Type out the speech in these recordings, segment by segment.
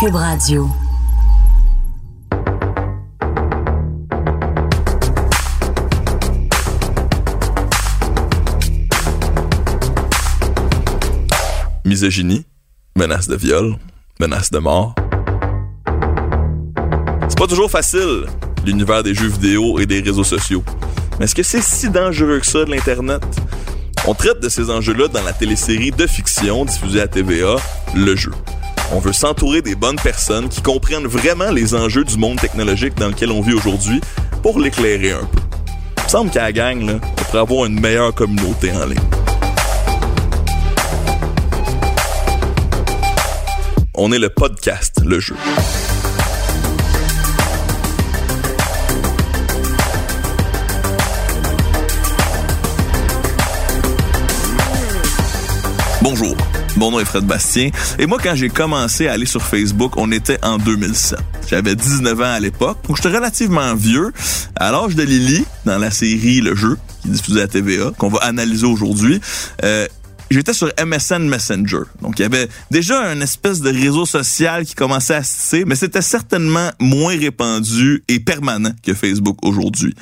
Cube Radio. misogynie, menace de viol, menace de mort. C'est pas toujours facile, l'univers des jeux vidéo et des réseaux sociaux. Mais est-ce que c'est si dangereux que ça de l'Internet? On traite de ces enjeux-là dans la télésérie de fiction diffusée à TVA, Le Jeu. On veut s'entourer des bonnes personnes qui comprennent vraiment les enjeux du monde technologique dans lequel on vit aujourd'hui pour l'éclairer un peu. Il semble qu'à la gang, on pourrait avoir une meilleure communauté en ligne. On est le podcast, le jeu. Bonjour, mon nom est Fred Bastien et moi quand j'ai commencé à aller sur Facebook, on était en 2007. J'avais 19 ans à l'époque, donc j'étais relativement vieux. À l'âge de Lily, dans la série Le Jeu, qui est à TVA, qu'on va analyser aujourd'hui, euh, j'étais sur MSN Messenger. Donc, il y avait déjà une espèce de réseau social qui commençait à se tisser, mais c'était certainement moins répandu et permanent que Facebook aujourd'hui.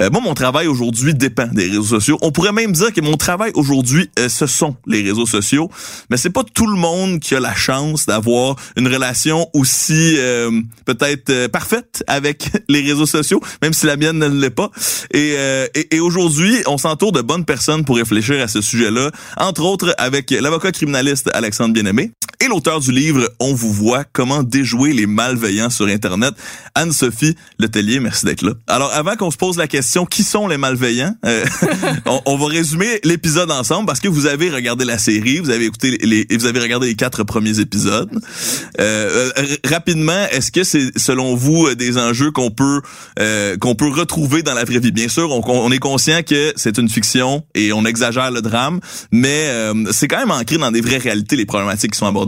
Euh, moi, mon travail aujourd'hui dépend des réseaux sociaux. On pourrait même dire que mon travail aujourd'hui, euh, ce sont les réseaux sociaux, mais c'est pas tout le monde qui a la chance d'avoir une relation aussi euh, peut-être euh, parfaite avec les réseaux sociaux, même si la mienne ne l'est pas. Et, euh, et, et aujourd'hui, on s'entoure de bonnes personnes pour réfléchir à ce sujet-là, autres avec l'avocat criminaliste Alexandre Bien-Aimé et l'auteur du livre On vous voit, comment déjouer les malveillants sur Internet, Anne-Sophie Letellier. Merci d'être là. Alors, avant qu'on se pose la question, qui sont les malveillants, euh, on, on va résumer l'épisode ensemble parce que vous avez regardé la série, vous avez écouté les, vous avez regardé les quatre premiers épisodes. Euh, euh, rapidement, est-ce que c'est selon vous des enjeux qu'on peut euh, qu'on peut retrouver dans la vraie vie? Bien sûr, on, on est conscient que c'est une fiction et on exagère le drame, mais euh, c'est quand même ancré dans des vraies réalités les problématiques qui sont abordées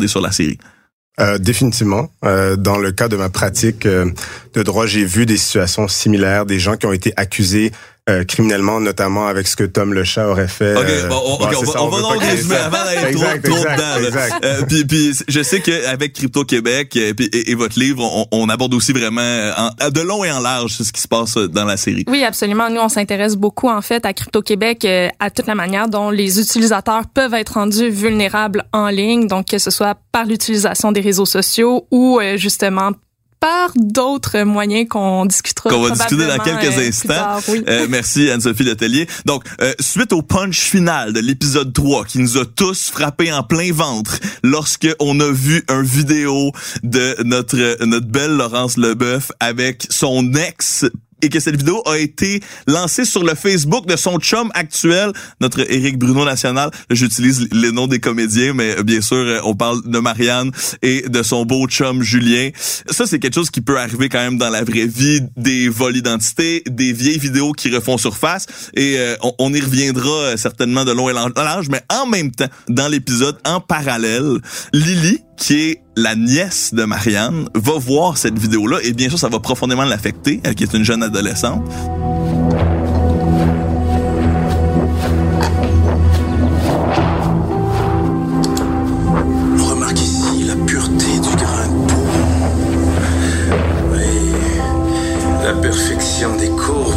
Euh, définitivement. Euh, dans le cas de ma pratique euh, de droit, j'ai vu des situations similaires, des gens qui ont été accusés euh, criminellement, notamment avec ce que Tom le chat aurait fait. Ok, euh, bon, on, bon, va, ça, on va créer résumer avant d'aller trop, Exact, trop exact, dedans. exact. Euh, puis, puis je sais qu'avec Crypto Québec euh, puis- et, et votre livre, on, on aborde aussi vraiment euh, en- de long et en large ce qui se passe dans la série. Oui, absolument. Nous, on s'intéresse beaucoup, en fait, à Crypto-Québec, euh, à toute la manière dont les utilisateurs peuvent être rendus vulnérables en ligne, donc que ce soit par l'utilisation des réseaux sociaux ou euh, justement par d'autres moyens qu'on discutera Qu'on va discuter dans quelques euh, instants. tard, oui. Euh, merci Anne-Sophie Letellier. Donc, euh, suite au punch final de l'épisode 3 qui nous a tous frappé en plein ventre lorsque on a vu un vidéo de notre notre belle Laurence Leboeuf avec son ex et que cette vidéo a été lancée sur le Facebook de son chum actuel, notre Éric Bruno National. J'utilise les noms des comédiens, mais bien sûr, euh, on parle de Marianne et de son beau chum Julien. Ça, c'est quelque chose qui peut arriver quand même dans la vraie vie, des vols d'identité, des vieilles vidéos qui refont surface, et euh, on, on y reviendra euh, certainement de long et large, mais en même temps, dans l'épisode, en parallèle, Lily, qui est la nièce de Marianne, va voir cette vidéo-là, et bien sûr, ça va profondément l'affecter, elle qui est une jeune adolescente. Remarque ici la pureté du grain de peau. Oui, la perfection des courbes.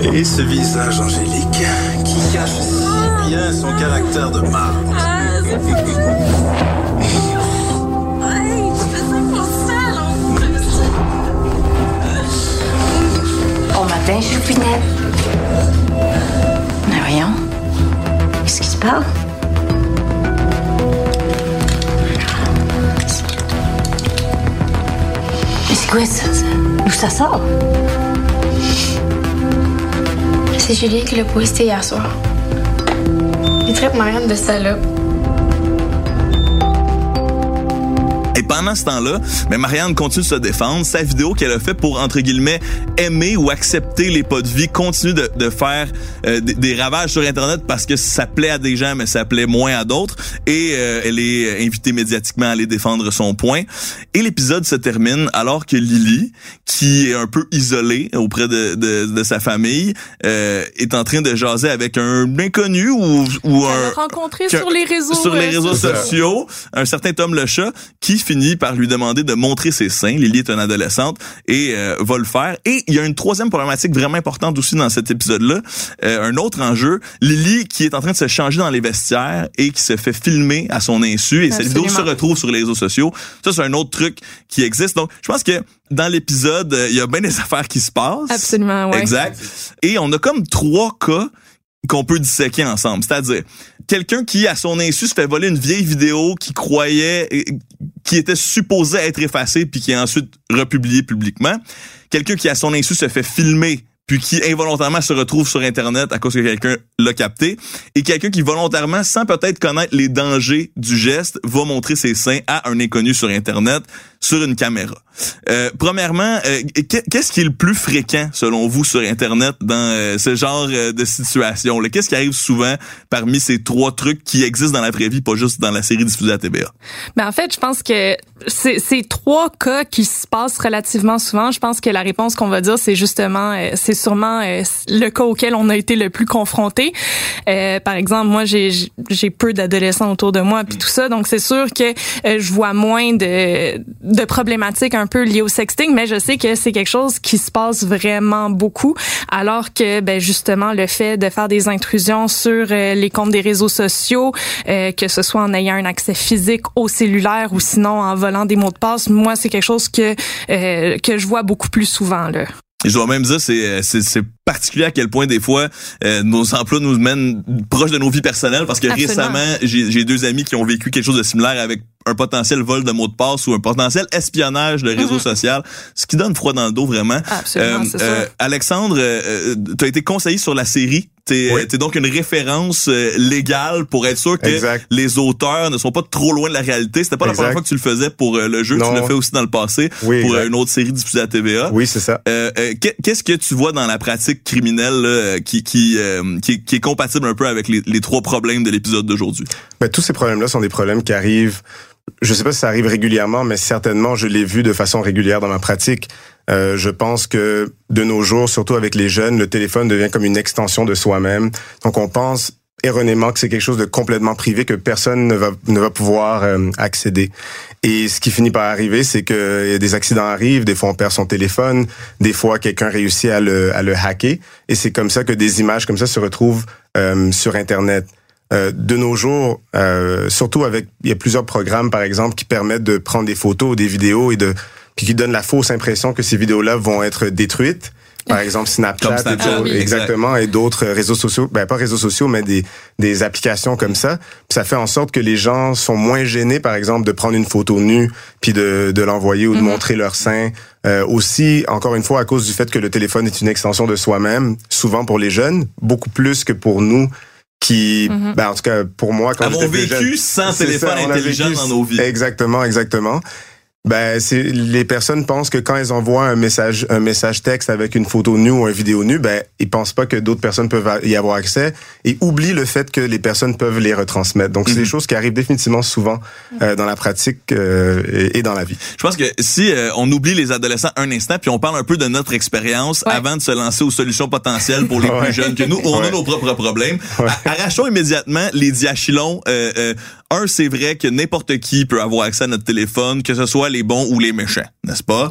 Et ce visage angélique qui cache si bien son caractère de marbre. Bon matin, choupinette. Mais voyons. Qu'est-ce qui se passe? Mais c'est quoi ça? D'où ça sort? C'est Julien qui l'a posté hier soir. Il traite Marianne de salope. Et pendant ce temps-là, mais Marianne continue de se défendre. Sa vidéo qu'elle a fait pour, entre guillemets, aimer ou accepter les pas de vie continue de, de faire euh, des, des ravages sur Internet parce que ça plaît à des gens, mais ça plaît moins à d'autres. Et euh, elle est invitée médiatiquement à aller défendre son point. Et l'épisode se termine alors que Lily, qui est un peu isolée auprès de, de, de sa famille, euh, est en train de jaser avec un inconnu ou, ou un l'a rencontré sur les réseaux. sur les euh, réseaux sociaux. sociaux, un certain Tom le chat qui finit par lui demander de montrer ses seins. Lily est une adolescente et euh, va le faire. Et il y a une troisième problématique vraiment importante aussi dans cet épisode-là. Euh, un autre enjeu, Lily qui est en train de se changer dans les vestiaires et qui se fait filmer à son insu et cette vidéo se retrouve sur les réseaux sociaux. Ça, c'est un autre truc qui existe. Donc, je pense que dans l'épisode, euh, il y a bien des affaires qui se passent. Absolument, ouais. Exact. Et on a comme trois cas qu'on peut disséquer ensemble. C'est-à-dire, quelqu'un qui, à son insu, se fait voler une vieille vidéo qui croyait, euh, qui était supposée être effacée puis qui est ensuite republiée publiquement. Quelqu'un qui, à son insu, se fait filmer puis qui involontairement se retrouve sur Internet à cause que quelqu'un l'a capté, et quelqu'un qui volontairement, sans peut-être connaître les dangers du geste, va montrer ses seins à un inconnu sur Internet sur une caméra. Euh, premièrement, euh, qu'est- qu'est-ce qui est le plus fréquent selon vous sur Internet dans euh, ce genre euh, de situation? Qu'est-ce qui arrive souvent parmi ces trois trucs qui existent dans la vraie vie, pas juste dans la série diffusée à TVA? Mais en fait, je pense que c'est ces trois cas qui se passent relativement souvent. Je pense que la réponse qu'on va dire, c'est justement, c'est sûrement le cas auquel on a été le plus confronté. Euh, par exemple, moi, j'ai peu d'adolescents autour de moi, puis tout ça, donc c'est sûr que je vois moins de de problématiques un peu liées au sexting, mais je sais que c'est quelque chose qui se passe vraiment beaucoup, alors que ben justement le fait de faire des intrusions sur euh, les comptes des réseaux sociaux, euh, que ce soit en ayant un accès physique au cellulaire ou sinon en volant des mots de passe, moi c'est quelque chose que euh, que je vois beaucoup plus souvent là. Et je dois même dire, c'est, c'est, particulier à quel point des fois euh, nos emplois nous mènent proche de nos vies personnelles parce que Absolument. récemment, j'ai, j'ai deux amis qui ont vécu quelque chose de similaire avec un potentiel vol de mots de passe ou un potentiel espionnage de réseau Mhm. social, ce qui donne froid dans le dos vraiment. Absolument, euh, sûr. Alexandre, euh, tu as été conseiller sur la série. T'es Oui. t'es donc une référence euh, légale pour être sûr que Exact. les auteurs ne sont pas trop loin de la réalité. C'était pas la Exact. première fois que tu le faisais pour euh, le jeu, Non. tu l'as fait aussi dans le passé Oui, pour exact. euh, une autre série diffusée à TVA. Oui, c'est ça. Euh, euh, qu'est- Qu'est-ce que tu vois dans la pratique criminelle là, euh, qui qui, euh, qui qui est compatible un peu avec les, les trois problèmes de l'épisode d'aujourd'hui? Ben, tous ces problèmes-là sont des problèmes qui arrivent. Je sais pas si ça arrive régulièrement, mais certainement, je l'ai vu de façon régulière dans ma pratique. Euh, je pense que de nos jours, surtout avec les jeunes, le téléphone devient comme une extension de soi-même. Donc, on pense erronément que c'est quelque chose de complètement privé que personne ne va ne va pouvoir euh, accéder. Et ce qui finit par arriver, c'est que des accidents arrivent, des fois on perd son téléphone, des fois quelqu'un réussit à le à le hacker, et c'est comme ça que des images comme ça se retrouvent euh, sur Internet. Euh, de nos jours, euh, surtout avec, il y a plusieurs programmes, par exemple, qui permettent de prendre des photos, des vidéos et de, puis qui donnent la fausse impression que ces vidéos-là vont être détruites. Par exemple, Snapchat, et oui. exactement, et d'autres réseaux sociaux, ben pas réseaux sociaux, mais des, des applications comme ça. Puis ça fait en sorte que les gens sont moins gênés, par exemple, de prendre une photo nue, puis de, de l'envoyer ou de Mhm. montrer leur sein. Euh, aussi, encore une fois, à cause du fait que le téléphone est une extension de soi-même, souvent pour les jeunes, beaucoup plus que pour nous qui, Mhm. ben, en tout cas, pour moi, quand Avons vécu jeune, sans c'est téléphone ça, intelligent vécu- dans nos vies. Exactement, exactement. Ben, c'est les personnes pensent que quand elles envoient un message, un message texte avec une photo nue ou une vidéo nue, ben, ils pensent pas que d'autres personnes peuvent y avoir accès et oublient le fait que les personnes peuvent les retransmettre. Donc, c'est Mhm. des choses qui arrivent définitivement souvent euh, dans la pratique euh, et, et dans la vie. Je pense que si euh, on oublie les adolescents un instant, puis on parle un peu de notre expérience Ouais. avant de se lancer aux solutions potentielles pour les Ouais. plus jeunes que nous, on a nos propres problèmes. Arrachons immédiatement les diachylons. Un, c'est vrai que n'importe qui peut avoir accès à notre téléphone, que ce soit les bons ou les méchants, n'est-ce pas?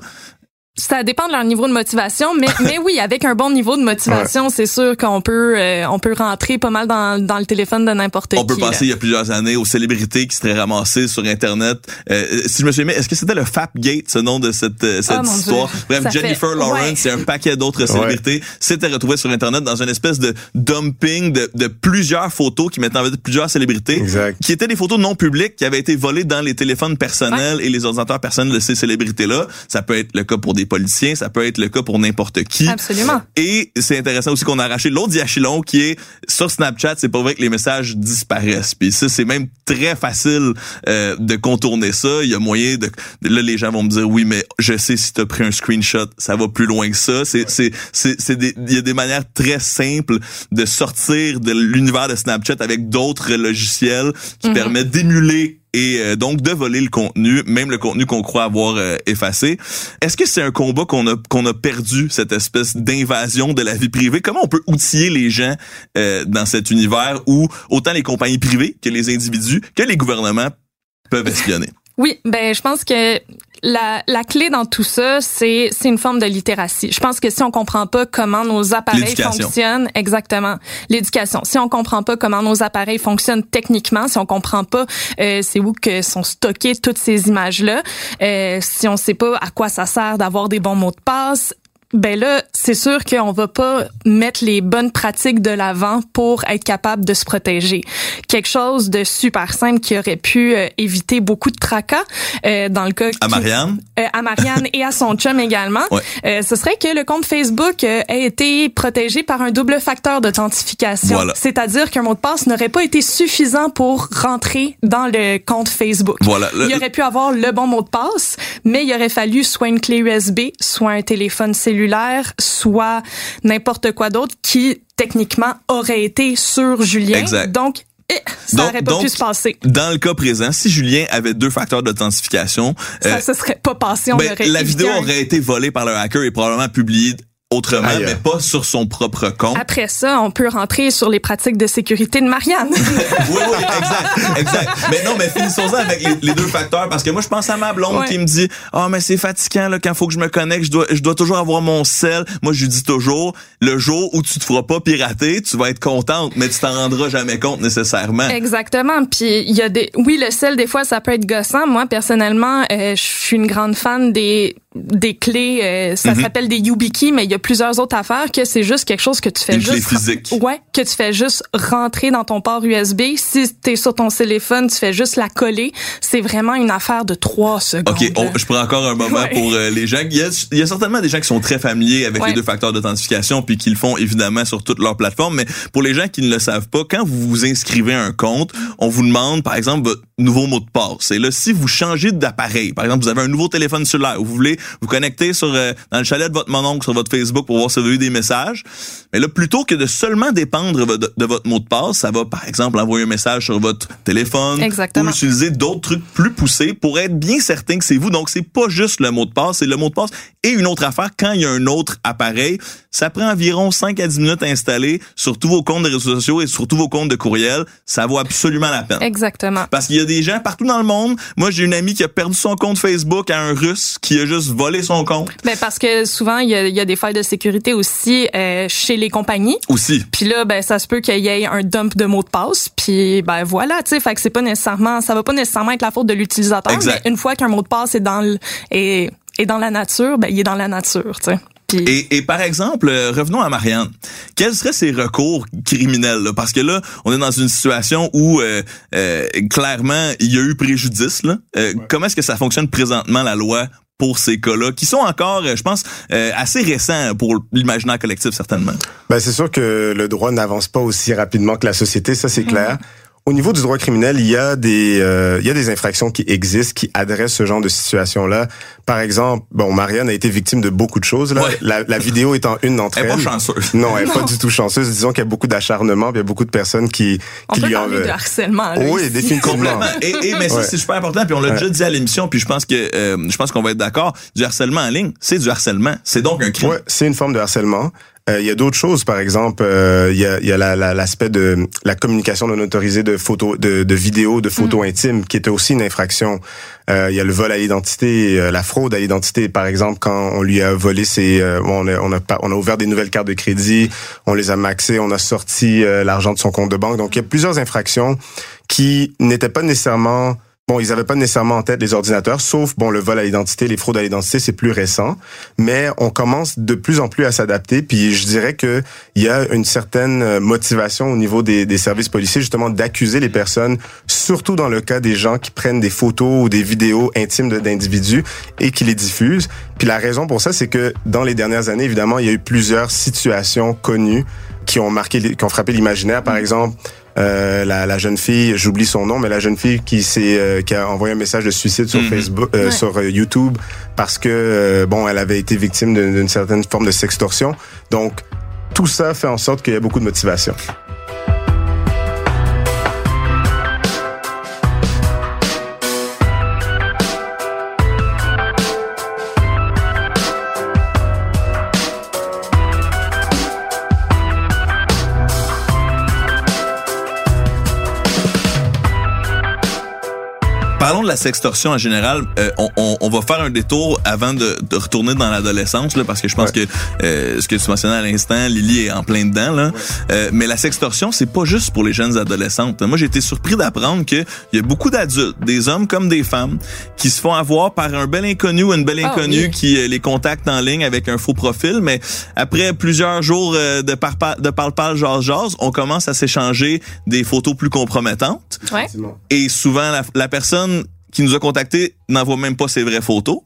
Ça dépend de leur niveau de motivation, mais mais oui, avec un bon niveau de motivation, c'est sûr qu'on peut euh, on peut rentrer pas mal dans, dans le téléphone de n'importe qui. On peut là. penser il y a plusieurs années aux célébrités qui seraient ramassées sur Internet. Euh, si je me souviens, est-ce que c'était le Fapgate, ce nom de cette, euh, cette Ah, histoire? Bref, Ça Jennifer fait- Lawrence ouais. et un paquet d'autres célébrités s'étaient retrouvées sur Internet dans une espèce de dumping de, de plusieurs photos qui mettaient en vedette plusieurs célébrités. Exact. Qui étaient des photos non publiques qui avaient été volées dans les téléphones personnels et les ordinateurs personnels de ces célébrités-là. Ça peut être le cas pour des politiciens, ça peut être le cas pour n'importe qui. Absolument. Et c'est intéressant aussi qu'on a arraché l'autre diachylon qui est sur Snapchat, c'est pas vrai que les messages disparaissent. Puis ça, c'est même très facile euh, de contourner ça. Il y a moyen de là les gens vont me dire oui, mais je sais si tu as pris un screenshot, ça va plus loin que ça. C'est c'est c'est c'est des il y a des manières très simples de sortir de l'univers de Snapchat avec d'autres logiciels qui Mhm. permettent d'émuler et euh, donc de voler le contenu, même le contenu qu'on croit avoir euh, effacé. Est-ce que c'est un combat qu'on a qu'on a perdu cette espèce d'invasion de la vie privée? Comment on peut outiller les gens euh, dans cet univers où autant les compagnies privées que les individus que les gouvernements peuvent espionner? Oui, ben je pense que la, la clé dans tout ça, c'est c'est une forme de littératie. Je pense que si on comprend pas comment nos appareils fonctionnent, exactement, l'éducation. Si on comprend pas comment nos appareils fonctionnent techniquement, si on comprend pas euh, c'est où que sont stockées toutes ces images là, euh, si on sait pas à quoi ça sert d'avoir des bons mots de passe, ben là, c'est sûr qu'on va pas mettre les bonnes pratiques de l'avant pour être capable de se protéger. Quelque chose de super simple qui aurait pu euh, éviter beaucoup de tracas euh, dans le cas À qui- Marianne? Euh, à Marianne et à son chum également. Ouais. Euh, ce serait que le compte Facebook ait été protégé par un double facteur d'authentification. Voilà. C'est-à-dire qu'un mot de passe n'aurait pas été suffisant pour rentrer dans le compte Facebook. Voilà. Le- il aurait pu avoir le bon mot de passe, mais il aurait fallu soit une clé USB, soit un téléphone cellulaire, soit n'importe quoi d'autre qui techniquement aurait été sur Julien. Exact. Donc, eh, ça Donc- aurait pas donc, pu se passer. Dans le cas présent, si Julien avait deux facteurs d'authentification, Ça euh, se serait pas passé. On ben, aurait la vidéo aurait été volée par le hacker et probablement publiée autrement, Ailleurs. mais pas sur son propre compte. Après ça, on peut rentrer sur les pratiques de sécurité de Marianne. oui, oui, exact, exact. Mais non, mais finissons-en avec les, les deux facteurs parce que moi, je pense à ma blonde Ouais. qui me dit, ah, mais c'est fatigant, là, quand faut que je me connecte, je dois, je dois toujours avoir mon sel. Moi, je lui dis toujours, le jour où tu te feras pas pirater, tu vas être contente, mais tu t'en rendras jamais compte nécessairement. Exactement. Puis il y a des, oui, le sel des fois ça peut être gossant. Moi personnellement, euh, je suis une grande fan des des clés. euh, ça Mhm. s'appelle des YubiKey, mais il y a plusieurs autres affaires que c'est juste quelque chose que tu fais Une juste clé physique. Ouais, que tu fais juste rentrer dans ton port USB. Si t'es sur ton téléphone, tu fais juste la coller. C'est vraiment une affaire de trois secondes. OK, on- je prends encore un moment Ouais. pour euh, les gens. Il y, a, il y a certainement des gens qui sont très familiers avec Ouais. les deux facteurs d'authentification puis qui le font évidemment sur toutes leurs plateformes. Mais pour les gens qui ne le savent pas, quand vous vous inscrivez à un compte, on vous demande par exemple votre nouveau mot de passe. Et là, si vous changez d'appareil, par exemple, vous avez un nouveau téléphone cellulaire, ou vous voulez vous connecter sur euh, dans le chalet de votre mononcle sur votre Facebook pour voir si vous avez eu des messages, mais là, plutôt que de seulement dépendre de, de votre mot de passe, ça va par exemple envoyer un message sur votre téléphone Exactement. ou utiliser d'autres trucs plus poussés pour être bien certain que c'est vous. Donc, c'est pas juste le mot de passe, c'est le mot de passe et une autre affaire quand il y a un autre appareil. Ça prend environ 5 à 10 minutes à installer sur tous vos comptes de réseaux sociaux et sur tous vos comptes de courriel. Ça vaut absolument la peine. Exactement. Parce qu'il y a des gens partout dans le monde. Moi, j'ai une amie qui a perdu son compte Facebook à un Russe qui a juste volé son compte Ben parce que souvent il y a, il y a des failles de sécurité aussi euh, chez les compagnies. aussi. Puis là, ben ça se peut qu'il y ait un dump de mots de passe. Puis ben voilà, tu sais, fait que c'est pas nécessairement, ça va pas nécessairement être la faute de l'utilisateur. Mais une fois qu'un mot de passe est dans le, est, est dans la nature, ben il est dans la nature, tu sais. Puis Et, et par exemple, euh, revenons à Marianne. Quels seraient ses recours criminels? là? Parce que là, on est dans une situation où euh, euh, clairement, il y a eu préjudice. Là. Euh, Comment est-ce que ça fonctionne présentement, la loi, pour ces cas-là, qui sont encore, je pense, euh, assez récents pour l'imaginaire collectif, certainement? Ben, c'est sûr que le droit n'avance pas aussi rapidement que la société, ça c'est clair. Au niveau du droit criminel, il y a des euh, il y a des infractions qui existent qui adressent ce genre de situation-là. Par exemple, bon, Marianne a été victime de beaucoup de choses là. Ouais. La, la vidéo étant une d'entre Elle est elles. pas chanceuse. Non, elle est pas du tout chanceuse. Disons qu'il y a beaucoup d'acharnement, puis il y a beaucoup de personnes qui on qui peut lui en de harcèlement. Là, Oui, définitivement. Complètement. Et, et mais ça, Ouais. c'est super important. Puis on l'a Ouais. déjà dit à l'émission. Puis je pense que euh, je pense qu'on va être d'accord. Du harcèlement en ligne, c'est du harcèlement. C'est donc un crime. Ouais, c'est une forme de harcèlement. Euh, Il y a d'autres choses, par exemple, euh, il y a, y a la- la- l'aspect de la communication non autorisée de photos, de, de vidéos, de photos intimes, qui était aussi une infraction. Euh, il y a le vol à l'identité, euh, la fraude à l'identité, par exemple, quand on lui a volé ses, euh, on a, on a, on a ouvert des nouvelles cartes de crédit, on les a maxées, on a sorti l'argent de son compte de banque. Donc, il y a plusieurs infractions qui n'étaient pas nécessairement bon, ils avaient pas nécessairement en tête les ordinateurs, sauf bon le vol à l'identité, les fraudes à l'identité, c'est plus récent, mais on commence de plus en plus à s'adapter. Puis je dirais que il y a une certaine euh, motivation au niveau des, des services policiers justement d'accuser les personnes, surtout dans le cas des gens qui prennent des photos ou des vidéos intimes d'individus et qui les diffusent. Puis la raison pour ça, c'est que dans les dernières années, évidemment, il y a eu plusieurs situations connues qui ont marqué, qui ont frappé l'imaginaire. Par exemple, euh, la, la jeune fille, j'oublie son nom, mais la jeune fille qui s'est, euh, qui a envoyé un message de suicide sur Mhm. Facebook, euh, Ouais. sur euh, YouTube, parce que euh, bon, elle avait été victime d'une d'une certaine forme de sextorsion. Donc tout ça fait en sorte qu'il y a beaucoup de motivation. De la sextorsion en général. Euh, on, on- on va faire un détour avant de, de retourner dans l'adolescence, là, parce que je pense que euh, ce que tu mentionnais à l'instant, Lily est en plein dedans. Là. Euh, mais la sextorsion, c'est pas juste pour les jeunes adolescentes. Moi, j'ai été surpris d'apprendre qu'il y a beaucoup d'adultes, des hommes comme des femmes, qui se font avoir par un bel inconnu ou une belle Ah inconnue oui. qui euh, les contacte en ligne avec un faux profil. Mais après plusieurs jours euh, de parpa- de parle-parle, jase-jase, on commence à s'échanger des photos plus compromettantes. Ouais. Et souvent, la, la personne qui nous a contactés n'envoie même pas ses vraies photos.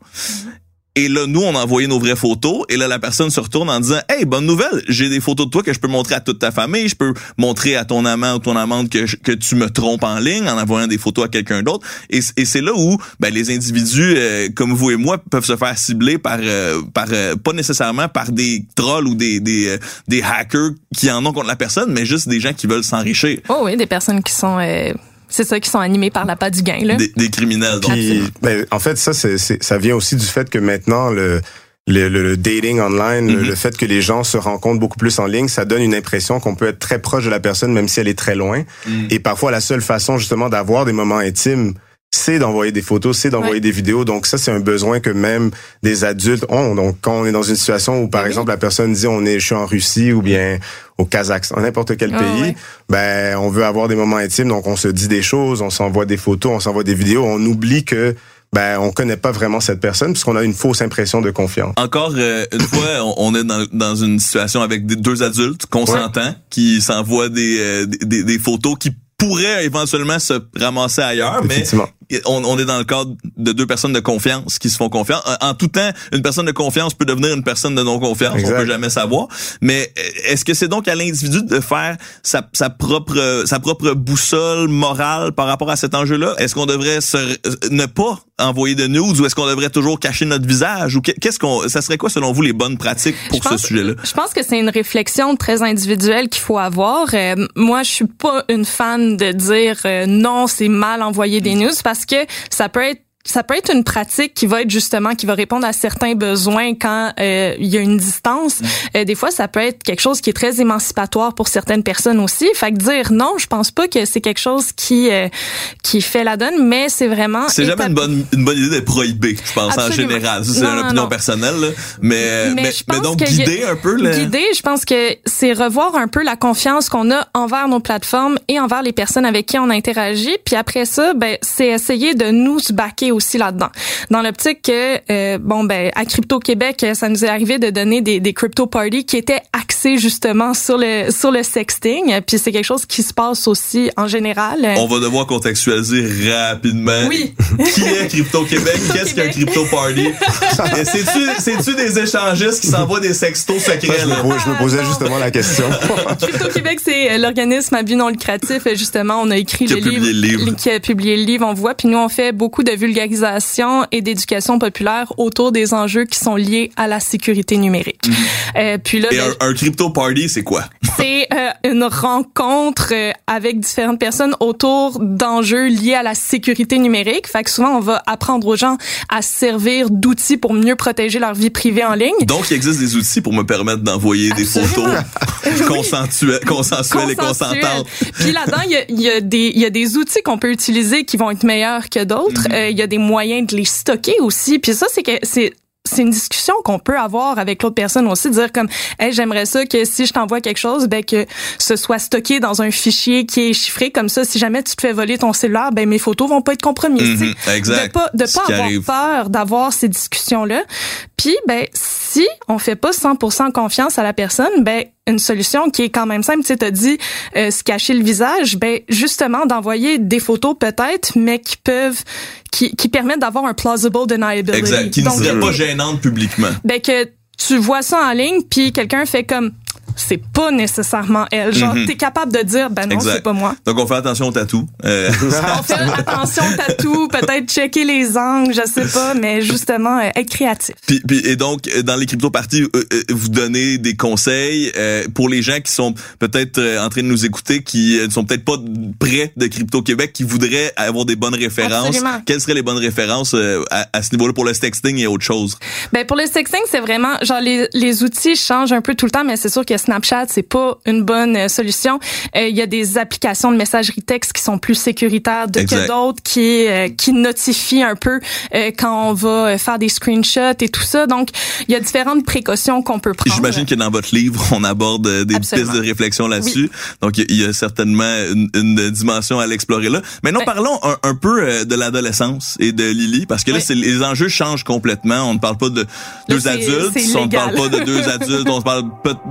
Et là, nous, on a envoyé nos vraies photos. Et là, la personne se retourne en disant, Hey, bonne nouvelle, j'ai des photos de toi que je peux montrer à toute ta famille. Je peux montrer à ton amant ou ton amante que, que tu me trompes en ligne en envoyant des photos à quelqu'un d'autre. Et c'est là où ben, les individus euh, comme vous et moi peuvent se faire cibler par, euh, par euh, pas nécessairement par des trolls ou des, des, euh, des hackers qui en ont contre la personne, mais juste des gens qui veulent s'enrichir. Oh oui, des personnes qui sont, euh, c'est ça, qui sont animées par la patte du gain, là. Des, des criminels. donc. Puis, ben, en fait, ça, c'est, c'est- ça vient aussi du fait que maintenant, le, le, le- le dating online, le, Mhm. le fait que les gens se rencontrent beaucoup plus en ligne, ça donne une impression qu'on peut être très proche de la personne, même si elle est très loin. Mhm. Et parfois, la seule façon justement d'avoir des moments intimes, c'est d'envoyer des photos, c'est d'envoyer Ouais. des vidéos. Donc ça, c'est un besoin que même des adultes ont. Donc quand on est dans une situation où, par Oui. exemple, la personne dit on est, je suis en Russie ou bien au Kazakhstan, n'importe quel Ah, pays, ouais. ben on veut avoir des moments intimes. Donc on se dit des choses, on s'envoie des photos, on s'envoie des vidéos. On oublie que ben on connaît pas vraiment cette personne puisqu'on a une fausse impression de confiance. Encore euh, une fois, on, est dans, dans une situation avec des, deux adultes consentants qui s'envoient des, euh, des, des- des photos qui pourraient éventuellement se ramasser ailleurs, mais Effectivement. On, on est dans le cadre de deux personnes de confiance qui se font confiance. En, en tout temps, une personne de confiance peut devenir une personne de non-confiance, on peut jamais savoir. Mais euh, est-ce que c'est donc à l'individu de faire sa, sa propre sa propre boussole morale par rapport à cet enjeu-là? Est-ce qu'on devrait se, ne pas envoyer de nudes ou est-ce qu'on devrait toujours cacher notre visage? Ou que- qu'est-ce qu'on ça serait quoi selon vous les bonnes pratiques pour Je ce sujet-là? Je pense que c'est une réflexion très individuelle qu'il faut avoir. Euh, moi, je suis pas une fan de dire euh, non, c'est mal envoyer des news parce que ça peut être ça peut être une pratique qui va être justement qui va répondre à certains besoins quand euh, il y a une distance. Euh, des fois, ça peut être quelque chose qui est très émancipatoire pour certaines personnes aussi. Fait que dire non, je pense pas que c'est quelque chose qui euh, qui fait la donne, mais c'est vraiment C'est jamais une bonne une bonne idée de prohiber, je pense en général. C'est une opinion non. personnelle, là. mais mais, mais donc a- guider un peu le Guider, je pense que c'est revoir un peu la confiance qu'on a envers nos plateformes et envers les personnes avec qui on interagit. Puis après ça, ben c'est essayer de nous se aussi là-dedans. Dans l'optique que euh, bon ben à Crypto Québec, ça nous est arrivé de donner des, des crypto parties qui étaient axés justement sur le sur le sexting. Puis c'est quelque chose qui se passe aussi en général. On va devoir contextualiser rapidement. Oui. Qui est Crypto Québec? Qu'est-ce qu'un Québec. Crypto Party? Et C'est-tu, c'est-tu des échangistes qui s'envoient des sextos secrets, je, me, je me posais justement la question. Crypto Québec, c'est euh, l'organisme à but non lucratif. Euh, Justement, on a écrit Qui a le publié livre, le livre. qui a publié le livre. On voit, puis nous on fait beaucoup de vulgarisation et d'éducation populaire autour des enjeux qui sont liés à la sécurité numérique. Euh, puis là. Et ben, un, un Crypto Party, c'est quoi? c'est euh, une rencontre euh, avec différentes personnes autour d'enjeux liés à la sécurité numérique. Fait que souvent, on va apprendre aux gens à se servir d'outils pour mieux protéger leur vie privée en ligne. Donc, il existe des outils pour me permettre d'envoyer des photos consensuelles, consensuelles et consentantes. Puis là-dedans, il y a, il y, a des- il y a des outils qu'on peut utiliser qui vont être meilleurs que d'autres. Euh, il y a des moyens de les stocker aussi. Puis ça, c'est que c'est c'est une discussion qu'on peut avoir avec l'autre personne aussi, dire comme, hey, j'aimerais ça que si je t'envoie quelque chose, ben que ce soit stocké dans un fichier qui est chiffré comme ça. Si jamais tu te fais voler ton cellulaire, ben mes photos vont pas être compromises. Mhm, exact. De pas de Ce pas avoir arrive. peur d'avoir ces discussions là. Puis ben si on fait pas 100% confiance à la personne, ben une solution qui est quand même simple, tu sais, t'as dit euh, se cacher le visage, ben justement d'envoyer des photos peut-être, mais qui peuvent qui, qui permettent d'avoir un plausible deniability. Exact. Qui ne serait euh, pas gênante publiquement. ben que tu vois ça en ligne puis quelqu'un fait comme c'est pas nécessairement elle. Genre Mhm. t'es capable de dire ben non c'est pas moi. Donc, on fait attention au tatou. Euh, On fait attention tatou, peut-être checker les angles, je sais pas, mais justement euh, être créatif. Puis, puis- et donc euh, dans les crypto parties, euh, euh, vous donnez des conseils pour les gens qui sont peut-être en train de nous écouter, qui ne sont peut-être pas près de Crypto Québec, qui voudraient avoir des bonnes références. Absolument. Quelles seraient les bonnes références à, à ce niveau-là pour le sexting et autre chose? Ben pour le sexting, c'est vraiment genre les, les outils changent un peu tout le temps, mais c'est sûr que Snapchat c'est pas une bonne euh, solution. Euh, Il y a des applications de messagerie texte qui sont plus sécuritaires de- Exact. que d'autres, qui euh, qui notifient un peu euh, quand on va euh, faire des screenshots et tout ça. Donc il y a différentes précautions qu'on peut prendre. J'imagine que dans votre livre, on aborde des Absolument. pistes de réflexion là-dessus. Donc, il y a- il y a certainement une, une dimension à l'explorer là. Maintenant, Ouais. parlons un, un peu de l'adolescence et de Lily, parce que là, Oui. les enjeux changent complètement. On ne parle pas de deux adultes, on ne parle pas de deux adultes, on parle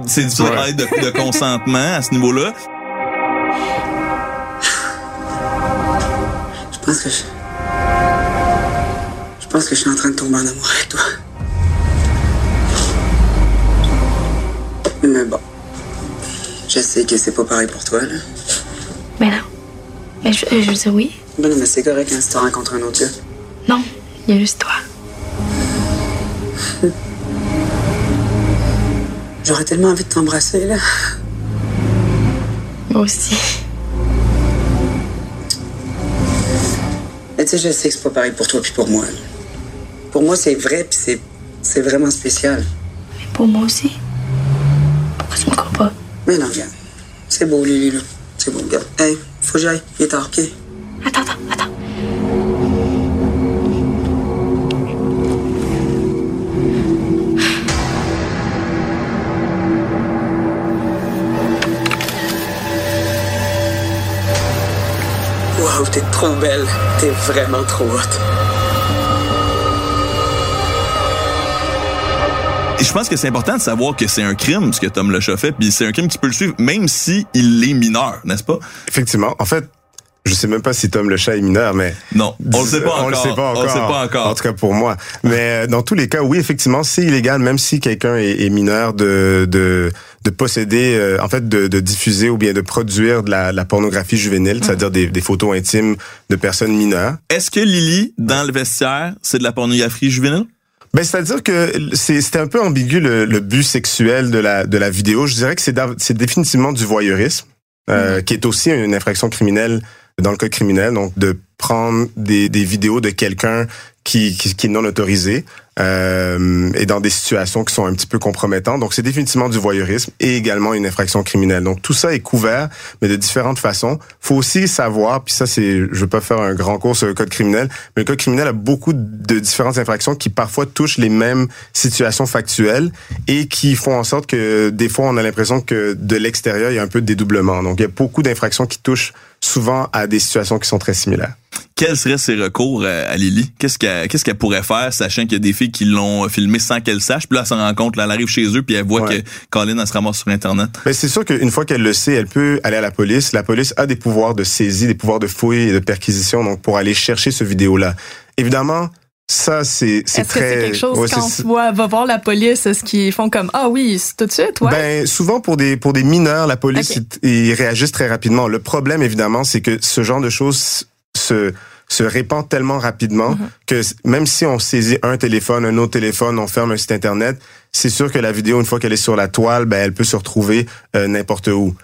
c'est de Ouais. parler de, de consentement à ce niveau-là. Je pense que je. Je pense que je suis en train de tomber en amour avec toi. Mais bon. Je sais que c'est pas pareil pour toi, là. Mais non. Mais je, je veux dire oui. Ben non, mais c'est correct hein, si tu rencontres un autre gars. Non. Il y a juste toi. J'aurais tellement envie de t'embrasser, là. Moi aussi. Mais tu sais, je sais que c'est pas pareil pour toi puis pour moi. Pour moi, c'est vrai puis c'est. C'est vraiment spécial. Mais pour moi aussi. Pourquoi tu me crois pas? Mais non, regarde. C'est beau, Lily, là. C'est beau, regarde. Hey, faut que j'aille. Il est tard, ok? Attends, attends, t'es trop belle. T'es vraiment trop haute. Et je pense que c'est important de savoir que c'est un crime, ce que Tom Le Chat fait, puis c'est un crime qui peut le suivre, même si il est mineur, n'est-ce pas? Effectivement. En fait, je sais même pas si Tom le chat est mineur, mais Non, on le sait pas encore. On le sait pas encore. On le sait pas encore. En tout cas pour moi. Mais euh, dans tous les cas, oui, effectivement, c'est illégal, même si quelqu'un est, est mineur de de de posséder, euh, en fait, de, de diffuser ou bien de produire de la, la pornographie juvénile, c'est-à-dire des, des photos intimes de personnes mineures. Est-ce que Lily, dans le vestiaire, c'est de la pornographie juvénile? Ben, c'est-à-dire que c'est c'était un peu ambigu le, le but sexuel de la de la vidéo. Je dirais que c'est définitivement du voyeurisme, euh, qui est aussi une infraction criminelle dans le code criminel. Donc de prendre des, des vidéos de quelqu'un qui, qui est non autorisé euh, et dans des situations qui sont un petit peu compromettantes. Donc c'est définitivement du voyeurisme et également une infraction criminelle. Donc tout ça est couvert, mais de différentes façons. Faut aussi savoir, puis ça c'est, je veux pas faire un grand cours sur le code criminel, mais le code criminel a beaucoup de différentes infractions qui parfois touchent les mêmes situations factuelles et qui font en sorte que des fois on a l'impression que de l'extérieur il y a un peu de dédoublement. Donc il y a beaucoup d'infractions qui touchent souvent à des situations qui sont très similaires. Quels seraient ses recours à, à Lily? Qu'est-ce qu'elle pourrait faire, sachant qu'il y a des filles qui l'ont filmé sans qu'elle sache, puis là, elle s'en rend compte, là, elle arrive chez eux, puis elle voit Ouais. que Colin, elle se ramasse sur Internet. Mais c'est sûr qu'une fois qu'elle le sait, elle peut aller à la police. La police a des pouvoirs de saisie, des pouvoirs de fouille et de perquisition, donc pour aller chercher ce vidéo-là. Évidemment, ça c'est c'est que très. c'est quelque chose ouais, quand on voit, va voir la police, est-ce qu'ils font comme ah oui, tout de suite, ouais? Ben souvent pour des pour des mineurs, la police Ok. ils ils réagissent très rapidement. Le problème évidemment, c'est que ce genre de choses se se répand tellement rapidement Mhm. que même si on saisit un téléphone, un autre téléphone, on ferme un site internet, c'est sûr que la vidéo une fois qu'elle est sur la toile, ben elle peut se retrouver euh, n'importe où.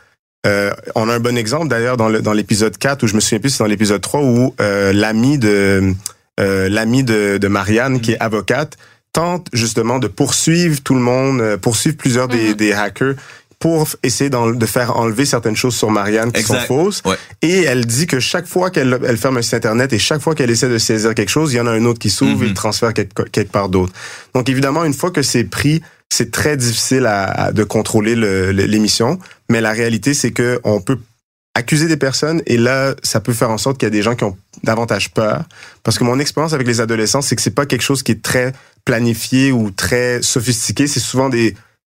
Euh, on a un bon exemple d'ailleurs dans le dans l'épisode 4 où je me souviens plus c'est dans l'épisode 3 où euh, l'ami de euh, l'ami de, de Marianne qui est avocate tente justement de poursuivre tout le monde, euh, poursuivre plusieurs des, Mhm. des hackers pour essayer de faire enlever certaines choses sur Marianne qui sont fausses. Et elle dit que chaque fois qu'elle elle ferme un site internet et chaque fois qu'elle essaie de saisir quelque chose, il y en a un autre qui s'ouvre et le mhm. transfère quelque, quelque part d'autre. Donc évidemment, une fois que c'est pris, c'est très difficile à, de contrôler l'émission. Mais la réalité, c'est que on peut accuser des personnes et là, ça peut faire en sorte qu'il y a des gens qui ont davantage peur. Parce que mon expérience avec les adolescents, c'est que c'est pas quelque chose qui est très planifié ou très sophistiqué. C'est souvent des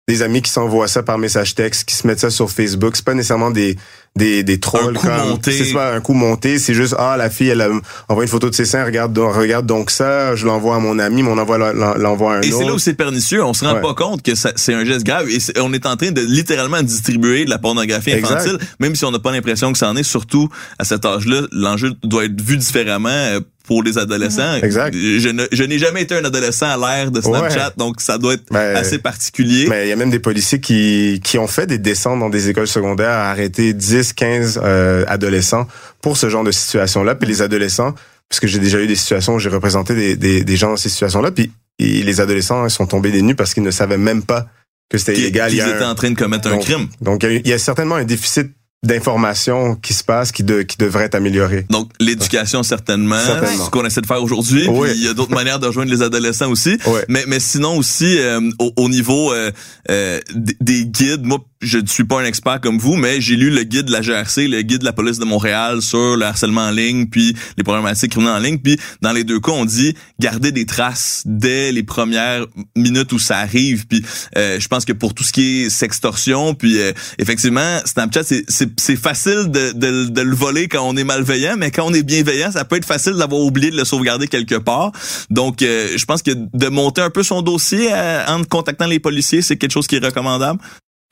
des amis qui s'envoient ça par message texte, qui se mettent ça sur Facebook. C'est pas nécessairement des des, des trolls. Un coup monté. C'est pas un coup monté. C'est juste ah la fille elle envoie une photo de ses seins. Regarde regarde donc ça. Je l'envoie à mon ami. Mon envoie l'envoie à un et autre. Et c'est là où c'est pernicieux. On se rend pas compte que c'est un geste grave. Et on est en train de littéralement distribuer de la pornographie infantile, même si on n'a pas l'impression que ça en est. Surtout à cet âge-là, l'enjeu doit être vu différemment euh, pour les adolescents. Exact. Je, n'ai jamais été un adolescent à l'ère de Snapchat, donc ça doit être ben, assez particulier. Mais il y a même des policiers qui, qui ont fait des descentes dans des écoles secondaires à arrêter 10, 15 euh, adolescents pour ce genre de situation-là. Puis les adolescents, parce que j'ai déjà eu des situations où j'ai représenté des, des, des, gens dans ces situations-là, puis les adolescents ils sont tombés des nues parce qu'ils ne savaient même pas que c'était illégal. Qu'ils étaient en train de commettre un crime. Donc il y a certainement un déficit d'informations qui se passent qui, de, qui devraient être améliorées. Donc l'éducation certainement, ce qu'on essaie de faire aujourd'hui. il y a d'autres manières de rejoindre les adolescents aussi. Mais mais sinon aussi euh, au, niveau euh, euh, des guides, moi je ne suis pas un expert comme vous, mais j'ai lu le guide de la GRC, le guide de la police de Montréal sur le harcèlement en ligne, puis les problématiques criminelles en ligne. Puis dans les deux cas, on dit garder des traces dès les premières minutes où ça arrive. Puis euh, je pense que pour tout ce qui est sextorsion, puis euh, effectivement, Snapchat, c'est facile de, le voler quand on est malveillant, mais quand on est bienveillant, ça peut être facile d'avoir oublié de le sauvegarder quelque part. Donc, euh, je pense que de monter un peu son dossier en contactant les policiers, c'est quelque chose qui est recommandable.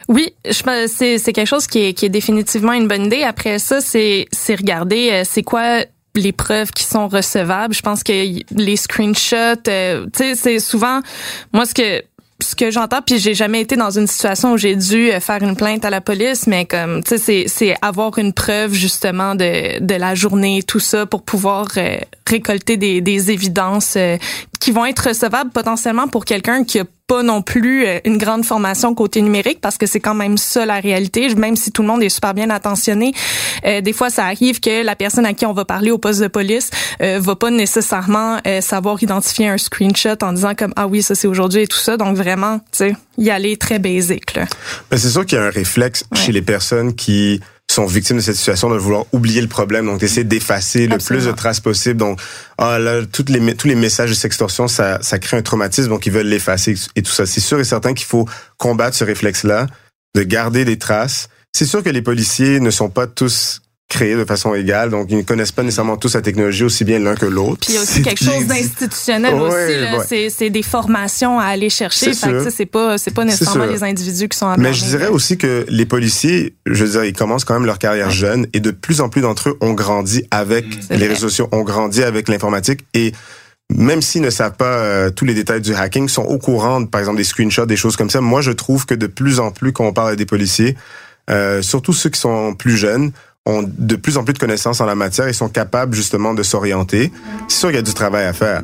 Oui, c'est quelque chose qui est, qui définitivement une bonne idée. Après ça, c'est regarder euh, c'est quoi les preuves qui sont recevables. Je pense que les screenshots, euh, tu sais, c'est souvent moi ce que ce que j'entends, puis j'ai jamais été dans une situation où j'ai dû euh, faire une plainte à la police, mais comme tu sais, c'est avoir une preuve justement de de la journée, tout ça, pour pouvoir récolter des des évidences qui vont être recevables potentiellement pour quelqu'un qui a pas non plus euh, une grande formation côté numérique parce que c'est quand même ça la réalité. Même si tout le monde est super bien attentionné, euh, des fois ça arrive que la personne à qui on va parler au poste de police euh, va pas nécessairement euh, savoir identifier un screenshot en disant comme ah oui ça c'est aujourd'hui et tout ça. Donc vraiment, tu sais, y aller très basic là. Mais c'est sûr qu'il y a un réflexe chez les personnes qui sont victimes de cette situation de vouloir oublier le problème, donc essayer d'effacer le plus de traces possible. Donc, ah là, toutes les tous les messages de sextorsion, ça, ça crée un traumatisme, donc ils veulent l'effacer et tout ça. C'est sûr et certain qu'il faut combattre ce réflexe-là, de garder des traces. C'est sûr que les policiers ne sont pas tous créés de façon égale. Donc, ils ne connaissent pas nécessairement tous la technologie aussi bien l'un que l'autre. Puis il y a aussi quelque chose d'institutionnel aussi. C'est des formations à aller chercher. C'est pas, c'est pas nécessairement les individus qui sont à Mais je dirais aussi que les policiers, je veux dire, ils commencent quand même leur carrière jeune et de plus en plus d'entre eux ont grandi avec les réseaux sociaux, ont grandi avec l'informatique et même s'ils ne savent pas euh, tous les détails du hacking, sont au courant, par exemple, des screenshots, des choses comme ça. Moi, je trouve que de plus en plus, quand on parle à des policiers, euh, surtout ceux qui sont plus jeunes, ont de plus en plus de connaissances en la matière et sont capables justement de s'orienter. C'est sûr qu'il y a du travail à faire.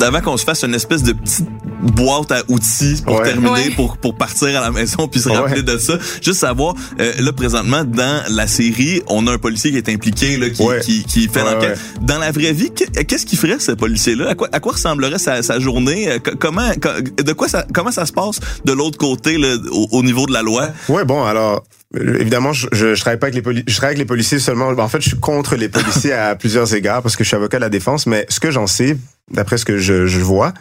Avant qu'on se fasse une espèce de petite boîte à outils pour terminer, pour pour partir à la maison puis se rappeler de ça. Juste savoir, euh, là présentement dans la série, on a un policier qui est impliqué là, qui qui, qui, fait l'enquête. Dans la vraie vie, qu'est-ce qu'il ferait ce policier-là? À quoi à quoi ressemblerait sa, sa journée? Euh, Comment de quoi ça comment ça se passe de l'autre côté là, au, niveau de la loi? Ouais, bon alors Évidemment, je, je, travaille pas avec les policiers. Je travaille avec les policiers seulement. En fait, je suis contre les policiers à plusieurs égards parce que je suis avocat de la défense. Mais ce que j'en sais, d'après ce que je, je vois,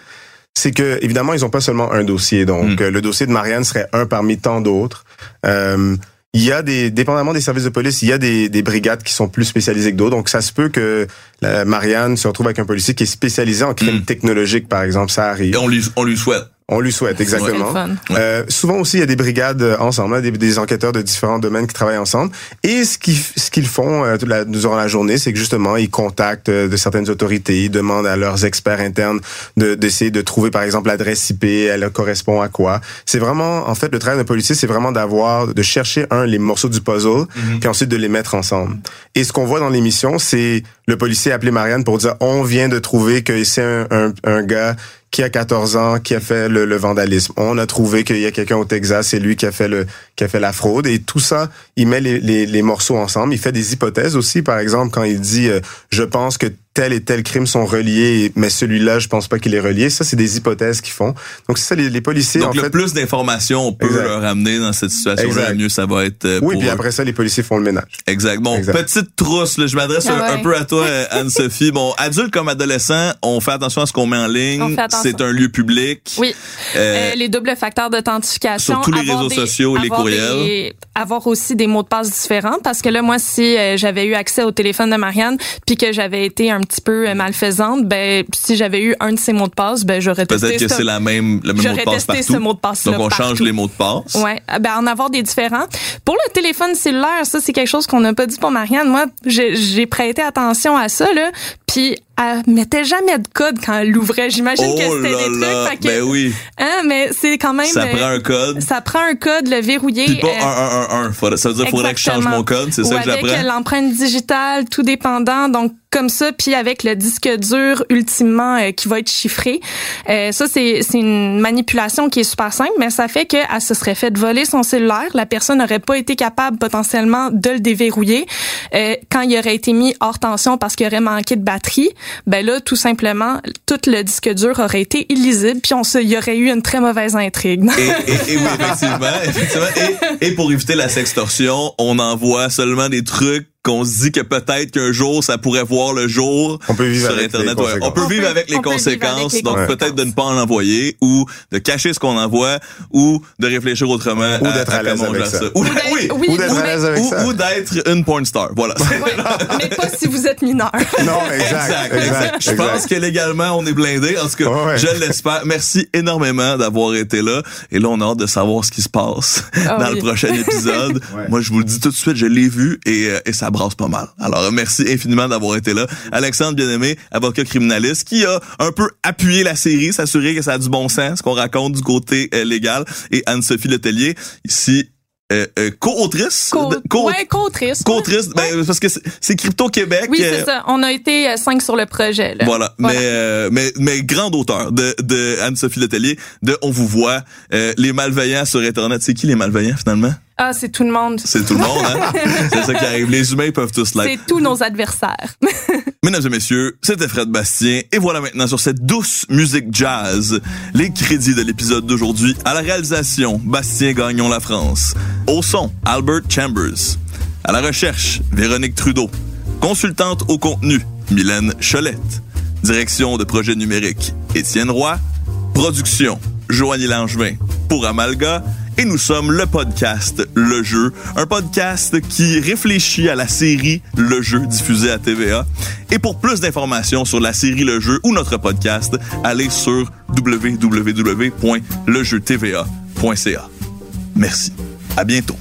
c'est que évidemment ils ont pas seulement un dossier. Donc hmm. euh, le dossier de Marianne serait un parmi tant d'autres. Euh, il y a des, dépendamment des services de police, il y a des, des brigades qui sont plus spécialisées que d'autres. Donc, ça se peut que la Marianne se retrouve avec un policier qui est spécialisé en crime hmm. technologique, par exemple. Ça arrive. Et on lui, on lui souhaite. On lui souhaite, exactement. Euh, souvent aussi, il y a des brigades euh, ensemble, hein, des, des enquêteurs de différents domaines qui travaillent ensemble. Et ce qu'ils ce qu'ils font euh, toute la, durant la journée, c'est que justement, ils contactent euh, de certaines autorités, ils demandent à leurs experts internes de- d'essayer de, trouver, par exemple, l'adresse IP, elle correspond à quoi. C'est vraiment, en fait, le travail d'un policier, c'est vraiment d'avoir, de chercher, un, les morceaux du puzzle, puis ensuite de les mettre ensemble. Et ce qu'on voit dans l'émission, c'est le policier appeler Marianne pour dire, on vient de trouver que c'est un, un, un gars qui a 14 ans, qui a fait le, le vandalisme. On a trouvé qu'il y a quelqu'un au Texas, c'est lui qui a fait le qui a fait la fraude. Et tout ça, il met les, les, les morceaux ensemble. Il fait des hypothèses aussi. Par exemple, quand il dit euh, je pense que tel et tel crime sont reliés, mais celui-là, je pense pas qu'il est relié. Ça, c'est des hypothèses qu'ils font. Donc c'est ça, les, les policiers. Donc, en le fait, plus d'informations on peut Exact. leur amener dans cette situation-là, mieux ça va être euh, oui, puis eux. après ça, les policiers font le ménage. Exact. Bon, Exact. petite trousse, là, je m'adresse Ah un, peu à toi, Anne-Sophie. Bon, adulte comme adolescent, on fait attention à ce qu'on met en On ligne. fait attention. C'est un lieu public. Oui. Euh, Euh, les doubles facteurs d'authentification. sur tous les avoir réseaux des- sociaux, les courriels. des- avoir aussi des mots de passe différents parce que là, moi, si euh, j'avais eu accès au téléphone de Marianne puis que j'avais été un petit peu euh, malfaisante, ben si j'avais eu un de ces mots de passe, ben j'aurais testé Peut-être que ce- c'est la même, le même mot de J'aurais passe testé partout. ce mot de passe Donc, on change les mots de passe. Ouais, Ah, ben en avoir des différents. Pour le téléphone cellulaire, ça c'est quelque chose qu'on n'a pas dit pour Marianne. Moi, j'ai prêté attention à ça là, puis elle mettait jamais de code quand elle l'ouvrait. J'imagine Oh que c'était là des là, trucs. fait que- ben oui. Hein, mais c'est quand même. Ça euh, prend un code. Ça prend un code, le verrouiller. Puis pas euh, 1 1 1 1. Ça veut dire qu'il faudrait que je change mon code. C'est ça que avec j'apprends? l'empreinte digitale, tout dépendant. Donc, comme ça, puis avec le disque dur, ultimement, euh, qui va être chiffré. Euh, ça, c'est c'est une manipulation qui est super simple, mais ça fait qu'elle se serait fait voler son cellulaire. La personne n'aurait pas été capable potentiellement de le déverrouiller. Euh, quand il aurait été mis hors tension parce qu'il aurait manqué de batterie, ben là, tout simplement, tout le disque dur aurait été illisible, puis on se, il y aurait eu une très mauvaise intrigue. Et, oui, effectivement, pour éviter la sextorsion, on envoie seulement des trucs qu'on se dit que peut-être qu'un jour ça pourrait voir le jour On peut vivre sur avec internet. les Ouais, on peut On vivre avec les conséquences, les donc conséquences. peut-être de ne pas en envoyer ou de cacher ce qu'on envoie ou de réfléchir autrement Ou d'être à l'aise comment on avec ça. Ou, d'être- oui, oui, Ou d'être ou à l'aise avec ou, ça. ou d'être une porn star. Voilà. Ouais, mais pas si vous êtes mineur. Non, exact, exact. Je pense que légalement, on est blindé. En tout cas, Ouais, ouais. je l'espère. Merci énormément d'avoir été là. Et là, on a hâte de savoir ce qui se passe Ah dans oui. le prochain épisode. Moi, je vous le dis tout de suite, je l'ai vu et, euh, et ça brasse pas mal. Alors, merci infiniment d'avoir été là. Alexandre Bien-Aimé, avocat criminaliste, qui a un peu appuyé la série, s'assurer que ça a du bon sens, ce qu'on raconte du côté euh, légal. Et Anne-Sophie Letellier, ici, euh, euh, co-autrice. Co co- ouais, co-autrice. co-autrice, ben, parce que c'est- c'est Crypto-Québec. Oui, euh, c'est ça. On a été euh, cinq sur le projet. Là. voilà. Mais, euh, mais, mais grand auteur de, de Anne-Sophie Letellier, de On vous voit, euh, les malveillants sur Internet. C'est qui les malveillants finalement? Ah, c'est tout le monde. C'est tout le monde, hein? C'est ça qui arrive. Les humains peuvent tous l'être. C'est tous nos adversaires. Mesdames et messieurs, c'était Fred Bastien. Et voilà maintenant sur cette douce musique jazz, les crédits de l'épisode d'aujourd'hui. À la réalisation, Bastien Gagnon La France. Au son, Albert Chambers. À la recherche, Véronique Trudeau. Consultante au contenu, Mylène Cholette. Direction de projet numérique, Étienne Roy. Production, Joanie Langevin pour Amalga. Et nous sommes le podcast Le Jeu, un podcast qui réfléchit à la série Le Jeu diffusée à TVA. Et pour plus d'informations sur la série Le Jeu ou notre podcast, allez sur www.lejeutva.ca. Merci. À bientôt.